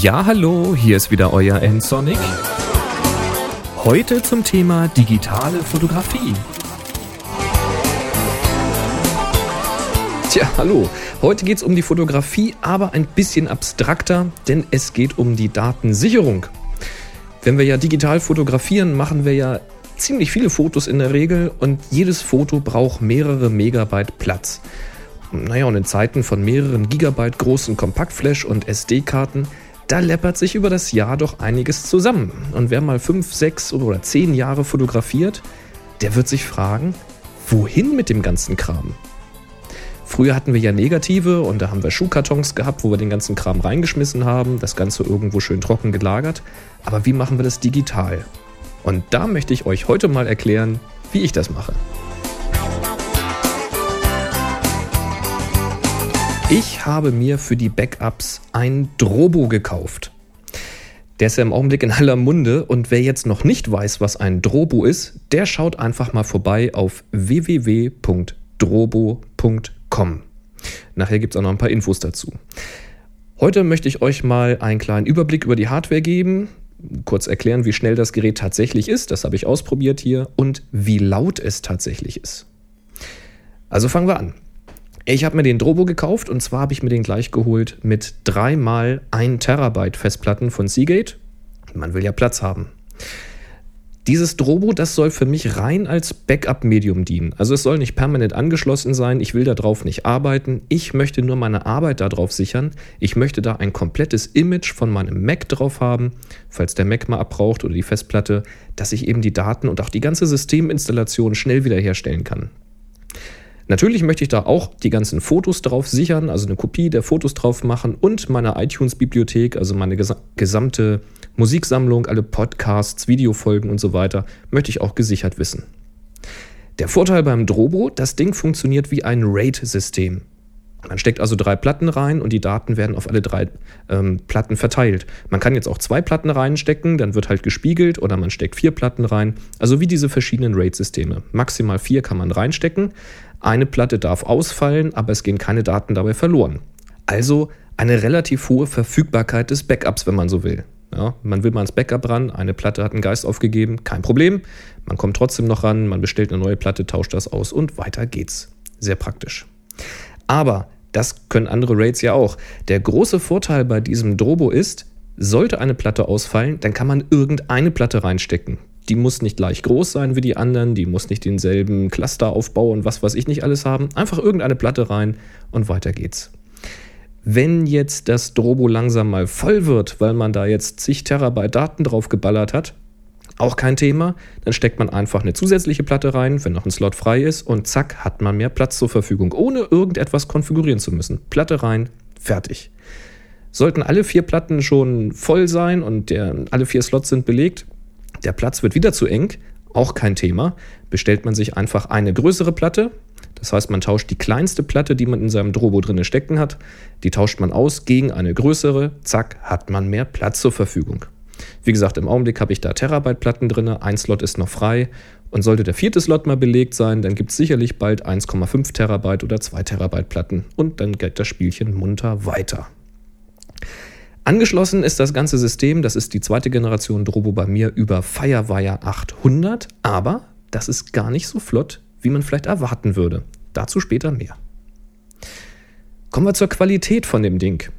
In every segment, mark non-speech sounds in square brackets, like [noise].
Ja, hallo, hier ist wieder euer N-Sonic. Heute zum Thema digitale Fotografie. Tja, hallo. Heute geht es um die Fotografie, aber ein bisschen abstrakter, denn es geht um die Datensicherung. Wenn wir ja digital fotografieren, machen wir ja ziemlich viele Fotos in der Regel und jedes Foto braucht mehrere Megabyte Platz. Naja, und in Zeiten von mehreren Gigabyte großen Kompaktflash und SD-Karten da läppert sich über das Jahr doch einiges zusammen. Und wer mal fünf, sechs oder zehn Jahre fotografiert, der wird sich fragen, wohin mit dem ganzen Kram? Früher hatten wir ja Negative und da haben wir Schuhkartons gehabt, wo wir den ganzen Kram reingeschmissen haben, das Ganze irgendwo schön trocken gelagert. Aber wie machen wir das digital? Und da möchte ich euch heute mal erklären, wie ich das mache. Ich habe mir für die Backups ein Drobo gekauft. Der ist ja im Augenblick in aller Munde und wer jetzt noch nicht weiß, was ein Drobo ist, der schaut einfach mal vorbei auf www.drobo.com. Nachher gibt es auch noch ein paar Infos dazu. Heute möchte ich euch mal einen kleinen Überblick über die Hardware geben, kurz erklären, wie schnell das Gerät tatsächlich ist, das habe ich ausprobiert hier, und wie laut es tatsächlich ist. Also fangen wir an. Ich habe mir den Drobo gekauft und zwar habe ich mir den gleich geholt mit dreimal 1 Terabyte Festplatten von Seagate. Man will ja Platz haben. Dieses Drobo, das soll für mich rein als Backup-Medium dienen. Also es soll nicht permanent angeschlossen sein, ich will darauf nicht arbeiten, ich möchte nur meine Arbeit darauf sichern. Ich möchte da ein komplettes Image von meinem Mac drauf haben, falls der Mac mal abbraucht oder die Festplatte, dass ich eben die Daten und auch die ganze Systeminstallation schnell wiederherstellen kann. Natürlich möchte ich da auch die ganzen Fotos drauf sichern, also eine Kopie der Fotos drauf machen und meine iTunes-Bibliothek, also meine ges gesamte Musiksammlung, alle Podcasts, Videofolgen und so weiter, möchte ich auch gesichert wissen. Der Vorteil beim Drobo, das Ding funktioniert wie ein RAID-System. Man steckt also drei Platten rein und die Daten werden auf alle drei ähm, Platten verteilt. Man kann jetzt auch zwei Platten reinstecken, dann wird halt gespiegelt oder man steckt vier Platten rein. Also wie diese verschiedenen RAID-Systeme. Maximal vier kann man reinstecken. Eine Platte darf ausfallen, aber es gehen keine Daten dabei verloren. Also eine relativ hohe Verfügbarkeit des Backups, wenn man so will. Ja, man will mal ans Backup ran, eine Platte hat einen Geist aufgegeben, kein Problem. Man kommt trotzdem noch ran, man bestellt eine neue Platte, tauscht das aus und weiter geht's. Sehr praktisch. Aber das können andere Raids ja auch. Der große Vorteil bei diesem Drobo ist, sollte eine Platte ausfallen, dann kann man irgendeine Platte reinstecken. Die muss nicht gleich groß sein wie die anderen, die muss nicht denselben Clusteraufbau und was weiß ich nicht alles haben. Einfach irgendeine Platte rein und weiter geht's. Wenn jetzt das Drobo langsam mal voll wird, weil man da jetzt zig Terabyte Daten drauf geballert hat, auch kein Thema. Dann steckt man einfach eine zusätzliche Platte rein, wenn noch ein Slot frei ist und zack, hat man mehr Platz zur Verfügung, ohne irgendetwas konfigurieren zu müssen. Platte rein, fertig. Sollten alle vier Platten schon voll sein und der, alle vier Slots sind belegt, der Platz wird wieder zu eng, auch kein Thema. Bestellt man sich einfach eine größere Platte. Das heißt, man tauscht die kleinste Platte, die man in seinem Drobo drinne stecken hat, die tauscht man aus gegen eine größere. Zack, hat man mehr Platz zur Verfügung. Wie gesagt, im Augenblick habe ich da Terabyte-Platten drin, ein Slot ist noch frei. Und sollte der vierte Slot mal belegt sein, dann gibt es sicherlich bald 1,5 Terabyte oder 2 Terabyte Platten. Und dann geht das Spielchen munter weiter. Angeschlossen ist das ganze System, das ist die zweite Generation Drobo bei mir über Firewire 800, aber das ist gar nicht so flott, wie man vielleicht erwarten würde. Dazu später mehr. Kommen wir zur Qualität von dem Ding.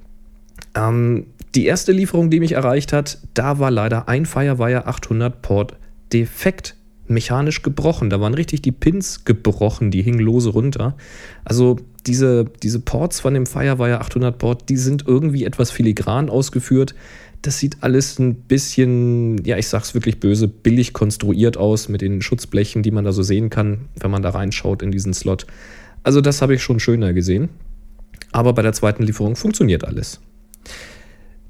Ähm, die erste Lieferung, die mich erreicht hat, da war leider ein Firewire 800 Port defekt, mechanisch gebrochen. Da waren richtig die Pins gebrochen, die hingen lose runter. Also diese, diese Ports von dem Firewire 800 Port, die sind irgendwie etwas filigran ausgeführt. Das sieht alles ein bisschen, ja, ich sag's wirklich böse, billig konstruiert aus mit den Schutzblechen, die man da so sehen kann, wenn man da reinschaut in diesen Slot. Also das habe ich schon schöner gesehen. Aber bei der zweiten Lieferung funktioniert alles.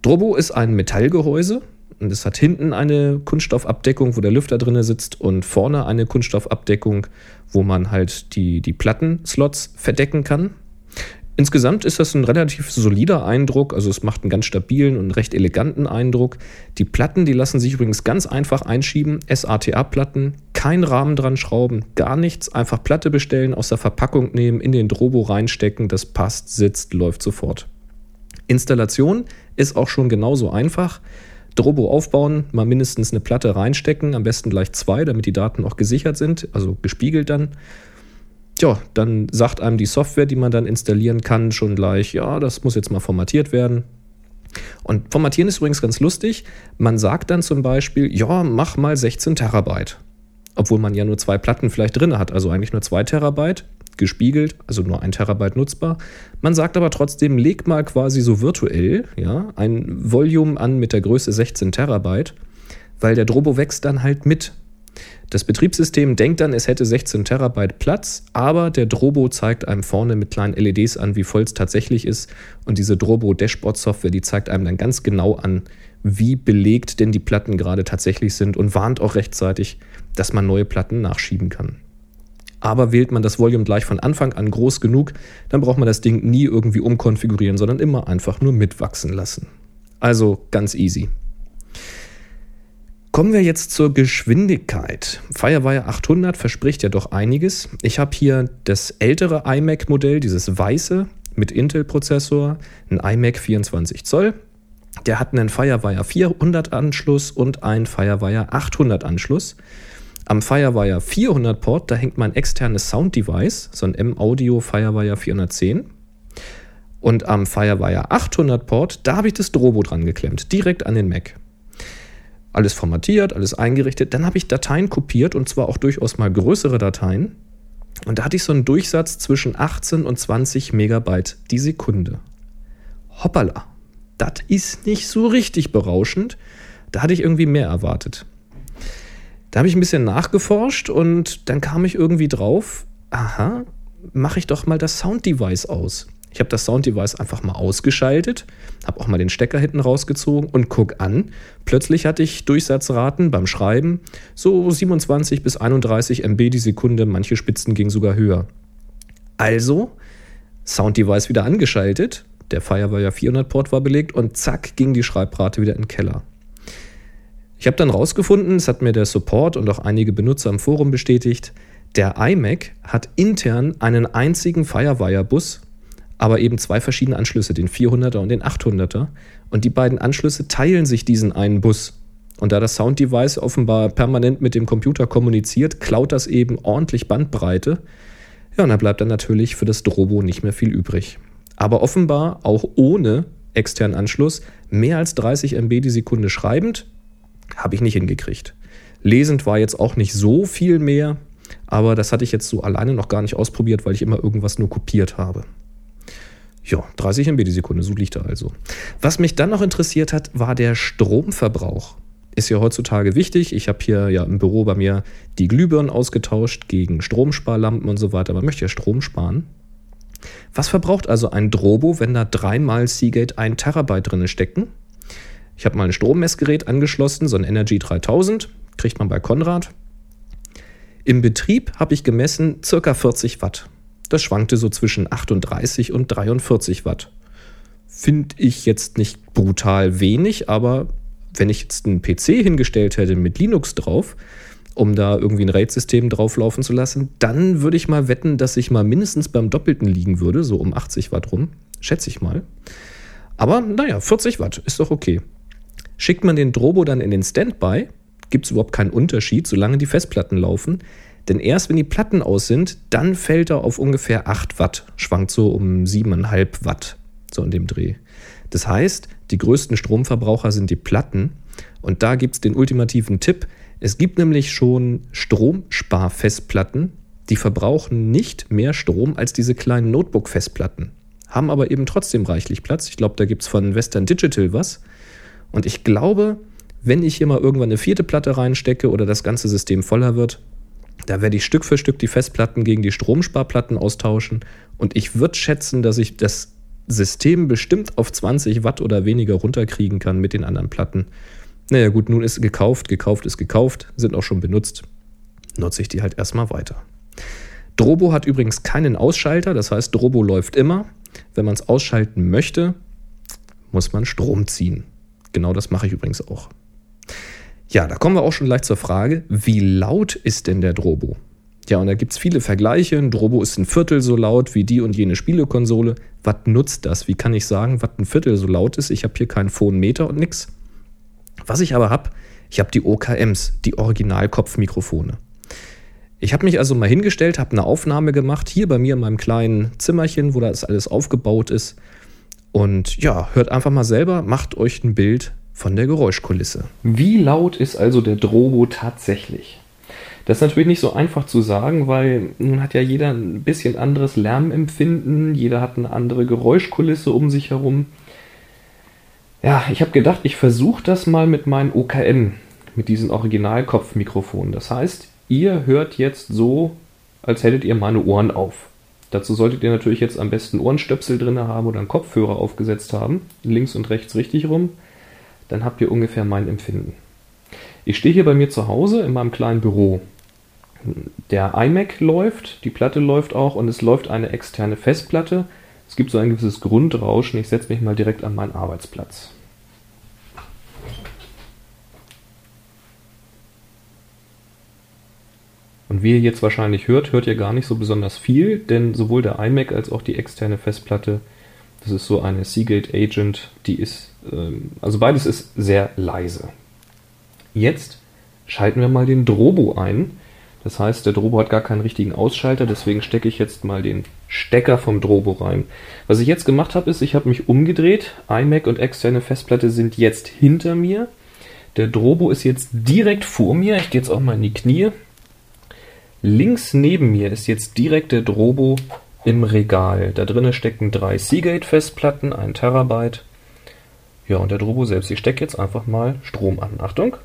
Drobo ist ein Metallgehäuse und es hat hinten eine Kunststoffabdeckung, wo der Lüfter drin sitzt und vorne eine Kunststoffabdeckung, wo man halt die, die Plattenslots verdecken kann. Insgesamt ist das ein relativ solider Eindruck, also es macht einen ganz stabilen und recht eleganten Eindruck. Die Platten, die lassen sich übrigens ganz einfach einschieben, SATA-Platten, kein Rahmen dran schrauben, gar nichts, einfach Platte bestellen, aus der Verpackung nehmen, in den Drobo reinstecken, das passt, sitzt, läuft sofort. Installation ist auch schon genauso einfach. Drobo aufbauen, mal mindestens eine Platte reinstecken, am besten gleich zwei, damit die Daten auch gesichert sind, also gespiegelt dann. Ja, dann sagt einem die Software, die man dann installieren kann, schon gleich, ja, das muss jetzt mal formatiert werden. Und formatieren ist übrigens ganz lustig. Man sagt dann zum Beispiel, ja, mach mal 16 Terabyte. Obwohl man ja nur zwei Platten vielleicht drin hat, also eigentlich nur zwei Terabyte gespiegelt, also nur ein Terabyte nutzbar. Man sagt aber trotzdem, leg mal quasi so virtuell ja, ein Volume an mit der Größe 16 Terabyte, weil der Drobo wächst dann halt mit. Das Betriebssystem denkt dann, es hätte 16 Terabyte Platz, aber der Drobo zeigt einem vorne mit kleinen LEDs an, wie voll es tatsächlich ist. Und diese Drobo Dashboard Software, die zeigt einem dann ganz genau an, wie belegt denn die Platten gerade tatsächlich sind und warnt auch rechtzeitig, dass man neue Platten nachschieben kann. Aber wählt man das Volume gleich von Anfang an groß genug, dann braucht man das Ding nie irgendwie umkonfigurieren, sondern immer einfach nur mitwachsen lassen. Also ganz easy. Kommen wir jetzt zur Geschwindigkeit. Firewire 800 verspricht ja doch einiges. Ich habe hier das ältere iMac-Modell, dieses weiße mit Intel-Prozessor, ein iMac 24 Zoll. Der hat einen Firewire 400 Anschluss und einen Firewire 800 Anschluss. Am Firewire 400 Port, da hängt mein externes Sound-Device, so ein M-Audio Firewire 410. Und am Firewire 800 Port, da habe ich das Drobo dran geklemmt, direkt an den Mac. Alles formatiert, alles eingerichtet. Dann habe ich Dateien kopiert und zwar auch durchaus mal größere Dateien. Und da hatte ich so einen Durchsatz zwischen 18 und 20 Megabyte die Sekunde. Hoppala, das ist nicht so richtig berauschend. Da hatte ich irgendwie mehr erwartet. Da habe ich ein bisschen nachgeforscht und dann kam ich irgendwie drauf, aha, mache ich doch mal das Sound-Device aus. Ich habe das Sound-Device einfach mal ausgeschaltet, habe auch mal den Stecker hinten rausgezogen und guck an. Plötzlich hatte ich Durchsatzraten beim Schreiben so 27 bis 31 MB die Sekunde, manche Spitzen gingen sogar höher. Also Sound-Device wieder angeschaltet, der Firewire 400 Port war belegt und zack ging die Schreibrate wieder in den Keller. Ich habe dann rausgefunden, es hat mir der Support und auch einige Benutzer im Forum bestätigt, der iMac hat intern einen einzigen Firewire-Bus, aber eben zwei verschiedene Anschlüsse, den 400er und den 800er. Und die beiden Anschlüsse teilen sich diesen einen Bus. Und da das Sound-Device offenbar permanent mit dem Computer kommuniziert, klaut das eben ordentlich Bandbreite. Ja, und da bleibt dann natürlich für das Drobo nicht mehr viel übrig. Aber offenbar auch ohne externen Anschluss mehr als 30 MB die Sekunde schreibend habe ich nicht hingekriegt. Lesend war jetzt auch nicht so viel mehr, aber das hatte ich jetzt so alleine noch gar nicht ausprobiert, weil ich immer irgendwas nur kopiert habe. Ja, 30 MB die Sekunde, so liegt er also. Was mich dann noch interessiert hat, war der Stromverbrauch. Ist ja heutzutage wichtig. Ich habe hier ja im Büro bei mir die Glühbirnen ausgetauscht gegen Stromsparlampen und so weiter. Man möchte ja Strom sparen. Was verbraucht also ein Drobo, wenn da dreimal Seagate 1 Terabyte drin stecken? Ich habe mal ein Strommessgerät angeschlossen, so ein Energy 3000, kriegt man bei Konrad. Im Betrieb habe ich gemessen ca. 40 Watt. Das schwankte so zwischen 38 und 43 Watt. Finde ich jetzt nicht brutal wenig, aber wenn ich jetzt einen PC hingestellt hätte mit Linux drauf, um da irgendwie ein RAID-System drauflaufen zu lassen, dann würde ich mal wetten, dass ich mal mindestens beim Doppelten liegen würde, so um 80 Watt rum. Schätze ich mal. Aber naja, 40 Watt ist doch okay. Schickt man den Drobo dann in den Standby, gibt es überhaupt keinen Unterschied, solange die Festplatten laufen. Denn erst wenn die Platten aus sind, dann fällt er auf ungefähr 8 Watt, schwankt so um 7,5 Watt, so in dem Dreh. Das heißt, die größten Stromverbraucher sind die Platten. Und da gibt es den ultimativen Tipp. Es gibt nämlich schon Stromsparfestplatten, die verbrauchen nicht mehr Strom als diese kleinen Notebook-Festplatten, haben aber eben trotzdem reichlich Platz. Ich glaube, da gibt es von Western Digital was. Und ich glaube, wenn ich hier mal irgendwann eine vierte Platte reinstecke oder das ganze System voller wird, da werde ich Stück für Stück die Festplatten gegen die Stromsparplatten austauschen. Und ich würde schätzen, dass ich das System bestimmt auf 20 Watt oder weniger runterkriegen kann mit den anderen Platten. Naja gut, nun ist gekauft, gekauft ist gekauft, sind auch schon benutzt. Nutze ich die halt erstmal weiter. Drobo hat übrigens keinen Ausschalter, das heißt, Drobo läuft immer. Wenn man es ausschalten möchte, muss man Strom ziehen. Genau das mache ich übrigens auch. Ja, da kommen wir auch schon gleich zur Frage, wie laut ist denn der Drobo? Ja, und da gibt es viele Vergleiche. Ein Drobo ist ein Viertel so laut wie die und jene Spielekonsole. Was nutzt das? Wie kann ich sagen, was ein Viertel so laut ist? Ich habe hier keinen Phonmeter und nix. Was ich aber habe, ich habe die OKMs, die Originalkopfmikrofone. Ich habe mich also mal hingestellt, habe eine Aufnahme gemacht, hier bei mir in meinem kleinen Zimmerchen, wo das alles aufgebaut ist. Und ja, hört einfach mal selber, macht euch ein Bild von der Geräuschkulisse. Wie laut ist also der Drobo tatsächlich? Das ist natürlich nicht so einfach zu sagen, weil nun hat ja jeder ein bisschen anderes Lärmempfinden, jeder hat eine andere Geräuschkulisse um sich herum. Ja, ich habe gedacht, ich versuche das mal mit meinen OKM, mit diesen Originalkopfmikrofonen. Das heißt, ihr hört jetzt so, als hättet ihr meine Ohren auf. Dazu solltet ihr natürlich jetzt am besten Ohrenstöpsel drin haben oder einen Kopfhörer aufgesetzt haben, links und rechts richtig rum. Dann habt ihr ungefähr mein Empfinden. Ich stehe hier bei mir zu Hause in meinem kleinen Büro der iMac läuft, die Platte läuft auch und es läuft eine externe Festplatte. Es gibt so ein gewisses Grundrauschen. Ich setze mich mal direkt an meinen Arbeitsplatz. Und wie ihr jetzt wahrscheinlich hört, hört ihr gar nicht so besonders viel, denn sowohl der iMac als auch die externe Festplatte, das ist so eine Seagate Agent, die ist, ähm, also beides ist sehr leise. Jetzt schalten wir mal den Drobo ein. Das heißt, der Drobo hat gar keinen richtigen Ausschalter, deswegen stecke ich jetzt mal den Stecker vom Drobo rein. Was ich jetzt gemacht habe, ist, ich habe mich umgedreht. iMac und externe Festplatte sind jetzt hinter mir. Der Drobo ist jetzt direkt vor mir. Ich gehe jetzt auch mal in die Knie. Links neben mir ist jetzt direkt der Drobo im Regal. Da drinnen stecken drei Seagate-Festplatten, ein Terabyte. Ja, und der Drobo selbst. Ich stecke jetzt einfach mal Strom an. Achtung.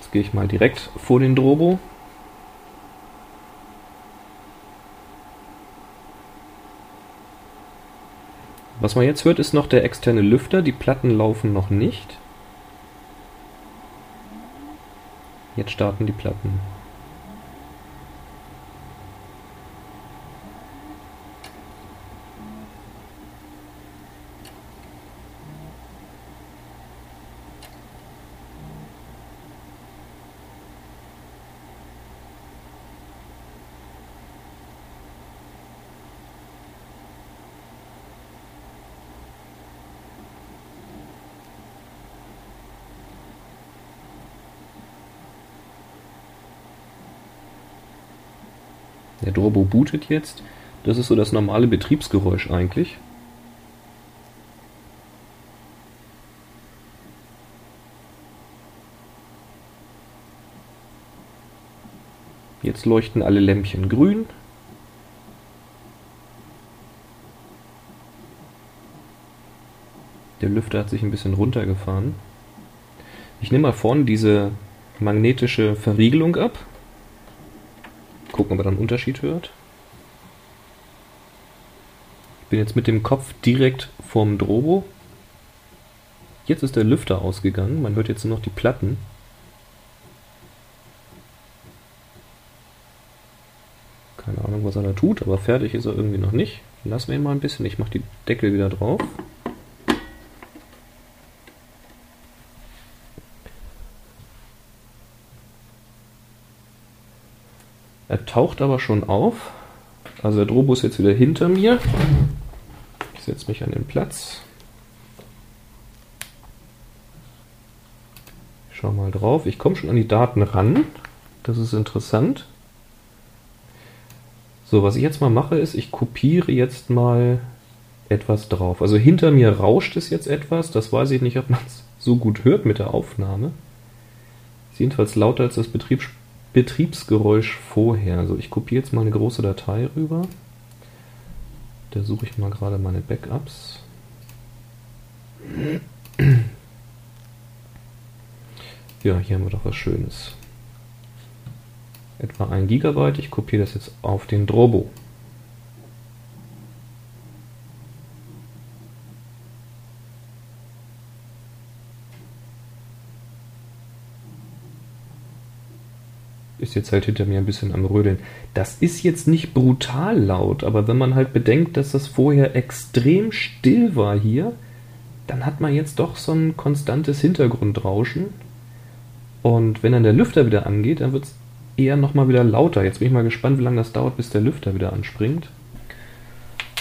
Jetzt gehe ich mal direkt vor den Drobo. Was man jetzt hört, ist noch der externe Lüfter. Die Platten laufen noch nicht. Jetzt starten die Platten. Der Drobo bootet jetzt. Das ist so das normale Betriebsgeräusch eigentlich. Jetzt leuchten alle Lämpchen grün. Der Lüfter hat sich ein bisschen runtergefahren. Ich nehme mal vorne diese magnetische Verriegelung ab gucken, ob er dann einen Unterschied hört. Ich bin jetzt mit dem Kopf direkt vorm Drobo. Jetzt ist der Lüfter ausgegangen. Man hört jetzt nur noch die Platten. Keine Ahnung, was er da tut, aber fertig ist er irgendwie noch nicht. Lassen wir ihn mal ein bisschen. Ich mache die Deckel wieder drauf. Er taucht aber schon auf. Also der Drobo ist jetzt wieder hinter mir. Ich setze mich an den Platz. Ich schau mal drauf. Ich komme schon an die Daten ran. Das ist interessant. So, was ich jetzt mal mache, ist, ich kopiere jetzt mal etwas drauf. Also hinter mir rauscht es jetzt etwas. Das weiß ich nicht, ob man es so gut hört mit der Aufnahme. Ist jedenfalls lauter als das Betriebsspiel. Betriebsgeräusch vorher. Also ich kopiere jetzt mal eine große Datei rüber. Da suche ich mal gerade meine Backups. Ja, hier haben wir doch was Schönes. Etwa 1 GB. Ich kopiere das jetzt auf den Drobo. Ist jetzt halt hinter mir ein bisschen am Rödeln. Das ist jetzt nicht brutal laut, aber wenn man halt bedenkt, dass das vorher extrem still war hier, dann hat man jetzt doch so ein konstantes Hintergrundrauschen. Und wenn dann der Lüfter wieder angeht, dann wird es eher nochmal wieder lauter. Jetzt bin ich mal gespannt, wie lange das dauert, bis der Lüfter wieder anspringt.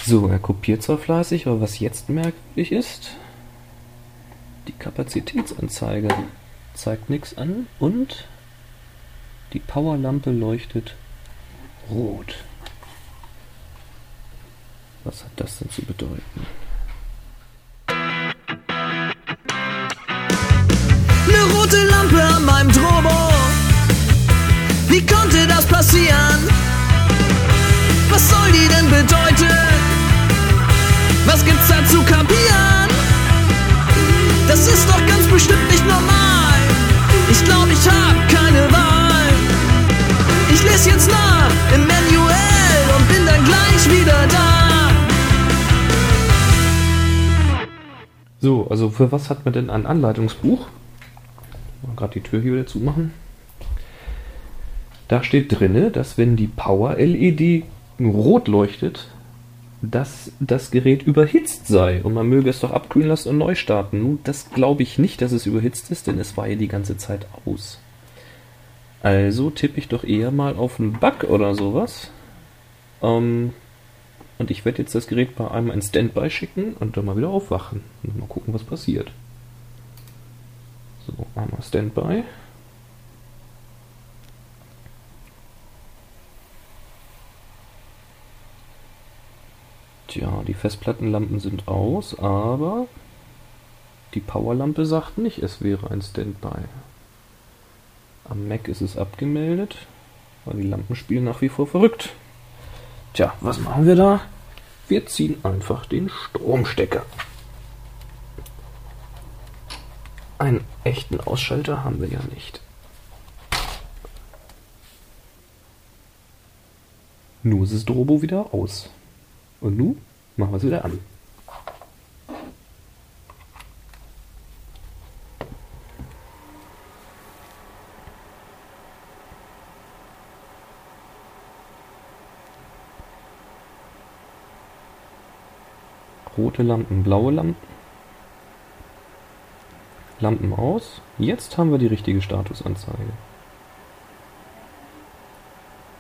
So, er kopiert zwar fleißig, aber was jetzt merkwürdig ist, die Kapazitätsanzeige zeigt nichts an und die Powerlampe leuchtet rot. Was hat das denn zu bedeuten? Eine rote Lampe an meinem Drobo. Wie konnte das passieren? Was soll die denn bedeuten? Was gibt's da zu kapieren? Das ist doch ganz bestimmt nicht normal. Ich glaube, ich hab jetzt nach im Manuell und bin dann gleich wieder da. So, also für was hat man denn ein Anleitungsbuch? Mal gerade die Tür hier wieder zumachen. Da steht drinne, dass wenn die Power-LED rot leuchtet, dass das Gerät überhitzt sei und man möge es doch abkühlen lassen und neu starten. Nun, das glaube ich nicht, dass es überhitzt ist, denn es war ja die ganze Zeit aus. Also tippe ich doch eher mal auf einen Bug oder sowas. Ähm, und ich werde jetzt das Gerät bei einmal in Standby schicken und dann mal wieder aufwachen. Und mal gucken, was passiert. So, einmal Standby. Tja, die Festplattenlampen sind aus, aber die Powerlampe sagt nicht, es wäre ein Standby. Am Mac ist es abgemeldet, weil die Lampen spielen nach wie vor verrückt. Tja, was machen wir da? Wir ziehen einfach den Stromstecker. Einen echten Ausschalter haben wir ja nicht. Nur ist das Drobo wieder aus. Und nun machen wir es wieder an. Rote Lampen, blaue Lampen. Lampen aus. Jetzt haben wir die richtige Statusanzeige.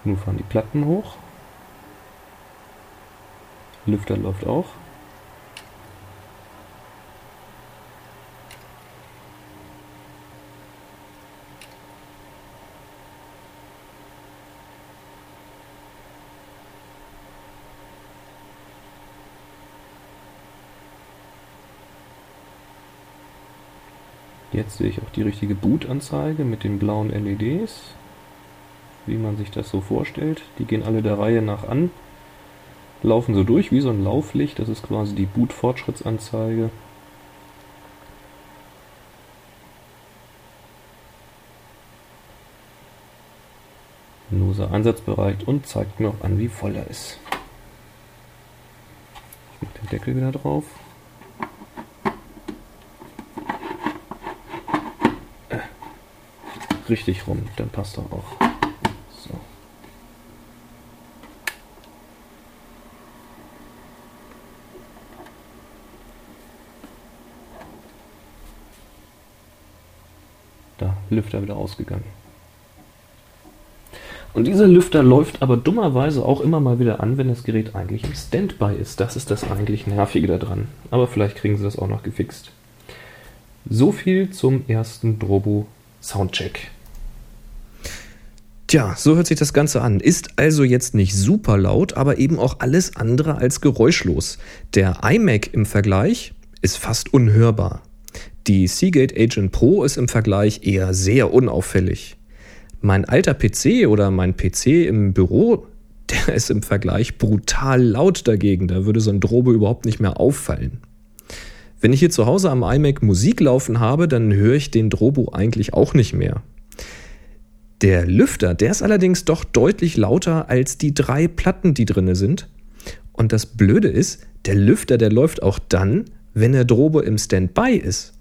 Nun fahren die Platten hoch. Lüfter läuft auch. Jetzt sehe ich auch die richtige Boot-Anzeige mit den blauen LEDs, wie man sich das so vorstellt. Die gehen alle der Reihe nach an laufen so durch wie so ein Lauflicht. Das ist quasi die Boot-Fortschrittsanzeige. Nuser einsatzbereit und zeigt mir auch an, wie voll er ist. Ich mache den Deckel wieder drauf. Richtig rum, dann passt er auch. Lüfter wieder ausgegangen. Und dieser Lüfter läuft aber dummerweise auch immer mal wieder an, wenn das Gerät eigentlich im Standby ist. Das ist das eigentlich Nervige daran. Aber vielleicht kriegen sie das auch noch gefixt. So viel zum ersten Drobo Soundcheck. Tja, so hört sich das Ganze an. Ist also jetzt nicht super laut, aber eben auch alles andere als geräuschlos. Der iMac im Vergleich ist fast unhörbar. Die Seagate Agent Pro ist im Vergleich eher sehr unauffällig. Mein alter PC oder mein PC im Büro, [laughs] der ist im Vergleich brutal laut dagegen. Da würde so ein Drobe überhaupt nicht mehr auffallen. Wenn ich hier zu Hause am iMac Musik laufen habe, dann höre ich den Drobo eigentlich auch nicht mehr. Der Lüfter, der ist allerdings doch deutlich lauter als die drei Platten, die drinne sind. Und das Blöde ist, der Lüfter, der läuft auch dann, wenn der Drobo im Standby ist.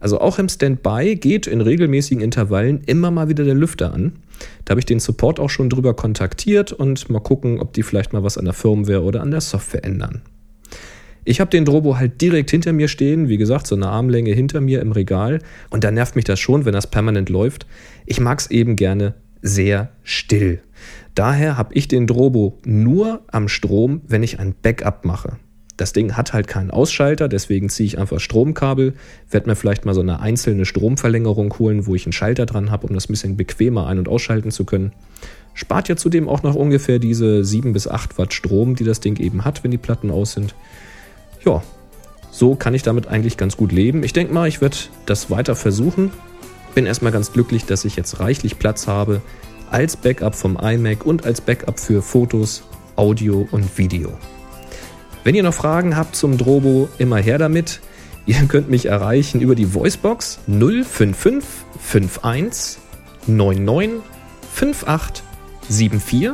Also auch im Standby geht in regelmäßigen Intervallen immer mal wieder der Lüfter an. Da habe ich den Support auch schon drüber kontaktiert und mal gucken, ob die vielleicht mal was an der Firmware oder an der Software ändern. Ich habe den Drobo halt direkt hinter mir stehen, wie gesagt, so eine Armlänge hinter mir im Regal. Und da nervt mich das schon, wenn das permanent läuft. Ich mag es eben gerne sehr still. Daher habe ich den Drobo nur am Strom, wenn ich ein Backup mache. Das Ding hat halt keinen Ausschalter, deswegen ziehe ich einfach Stromkabel, werde mir vielleicht mal so eine einzelne Stromverlängerung holen, wo ich einen Schalter dran habe, um das ein bisschen bequemer ein- und ausschalten zu können. Spart ja zudem auch noch ungefähr diese 7 bis 8 Watt Strom, die das Ding eben hat, wenn die Platten aus sind. Ja, so kann ich damit eigentlich ganz gut leben. Ich denke mal, ich werde das weiter versuchen. Bin erstmal ganz glücklich, dass ich jetzt reichlich Platz habe als Backup vom iMac und als Backup für Fotos, Audio und Video. Wenn ihr noch Fragen habt zum Drobo, immer her damit. [laughs] Ihr könnt mich erreichen über die Voicebox 055 51 99 58 74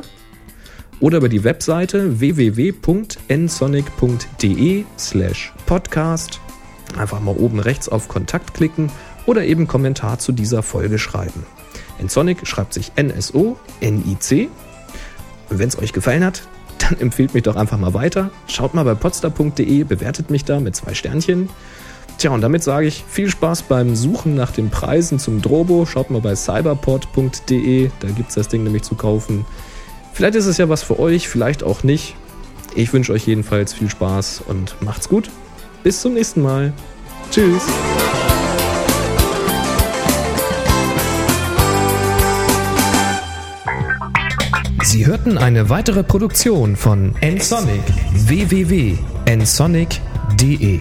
oder über die Webseite www.nsonic.de slash podcast. Einfach mal oben rechts auf Kontakt klicken oder eben Kommentar zu dieser Folge schreiben. Nsonic schreibt sich N-S-O-N-I-C. Wenn es euch gefallen hat, dann [laughs] empfehlt mich doch einfach mal weiter. Schaut mal bei podstar.de, bewertet mich da mit zwei Sternchen. Tja, und damit sage ich viel Spaß beim Suchen nach den Preisen zum Drobo. Schaut mal bei cyberport.de, da gibt es das Ding nämlich zu kaufen. Vielleicht ist es ja was für euch, vielleicht auch nicht. Ich wünsche euch jedenfalls viel Spaß und macht's gut. Bis zum nächsten Mal. Tschüss. Sie hörten eine weitere Produktion von nsonic www.nsonic.de